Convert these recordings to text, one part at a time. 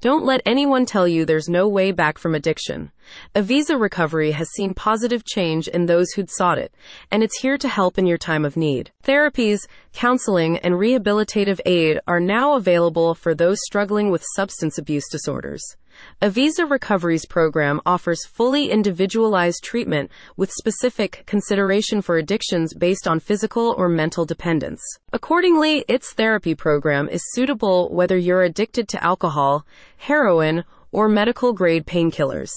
Don't let anyone tell you there's no way back from addiction. Avisa Recovery has seen positive change in those who'd sought it, and it's here to help in your time of need. Therapies, counseling, and rehabilitative aid are now available for those struggling with substance abuse disorders. Avisa Recovery's program offers fully individualized treatment with specific consideration for addictions based on physical or mental dependence. Accordingly, its therapy program is suitable whether you're addicted to alcohol, heroin, or medical grade painkillers.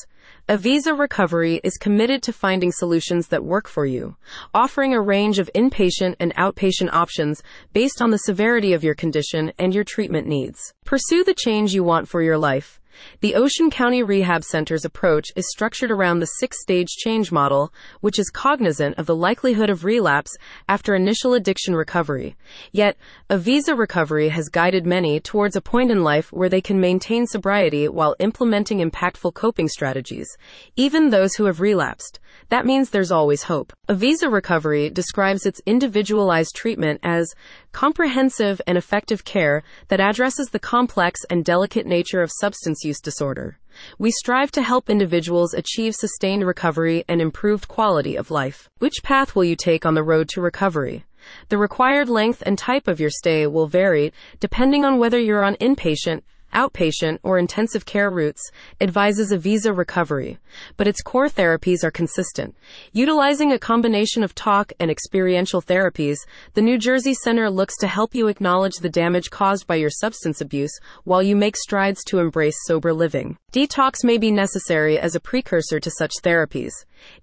Avisa Recovery is committed to finding solutions that work for you, offering a range of inpatient and outpatient options based on the severity of your condition and your treatment needs. Pursue the change you want for your life. The Ocean County Rehab Center's approach is structured around the six stage change model, which is cognizant of the likelihood of relapse after initial addiction recovery. Yet, Avisa Recovery has guided many towards a point in life where they can maintain sobriety while implementing impactful coping strategies, even those who have relapsed. That means there's always hope. Avisa Recovery describes its individualized treatment as comprehensive and effective care that addresses the complex and delicate nature of substance use disorder. We strive to help individuals achieve sustained recovery and improved quality of life. Which path will you take on the road to recovery? The required length and type of your stay will vary depending on whether you're on inpatient, outpatient, or intensive care routes, advises Avisa Recovery, but its core therapies are consistent. Utilizing a combination of talk and experiential therapies, the New Jersey Center looks to help you acknowledge the damage caused by your substance abuse while you make strides to embrace sober living. Detox may be necessary as a precursor to such therapies.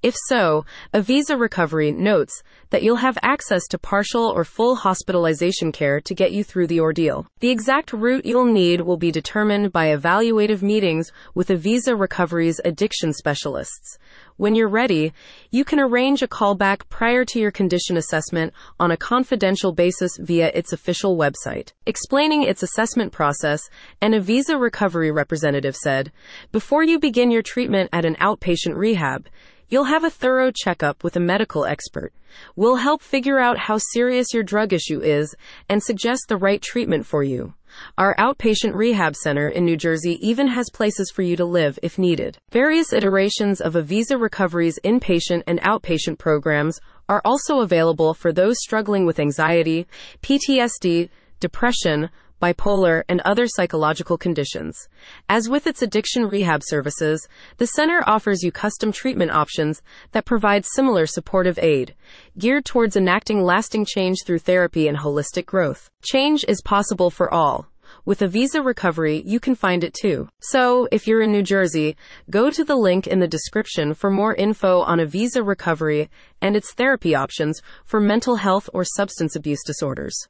If so, Avisa Recovery notes that you'll have access to partial or full hospitalization care to get you through the ordeal. The exact route you'll need will be determined by evaluative meetings with Avisa Recovery's addiction specialists. When you're ready, you can arrange a callback prior to your condition assessment on a confidential basis via its official website. Explaining its assessment process, an Avisa recovery representative said, Before you begin your treatment at an outpatient rehab, You'll have a thorough checkup with a medical expert. We'll help figure out how serious your drug issue is and suggest the right treatment for you. Our outpatient rehab center in New Jersey even has places for you to live if needed. Various iterations of Avisa Recovery's inpatient and outpatient programs are also available for those struggling with anxiety, PTSD, depression, bipolar, and other psychological conditions. As with its addiction rehab services, the center offers you custom treatment options that provide similar supportive aid, geared towards enacting lasting change through therapy and holistic growth. Change is possible for all. With Avisa Recovery, you can find it too. So, if you're in New Jersey, go to the link in the description for more info on Avisa Recovery and its therapy options for mental health or substance abuse disorders.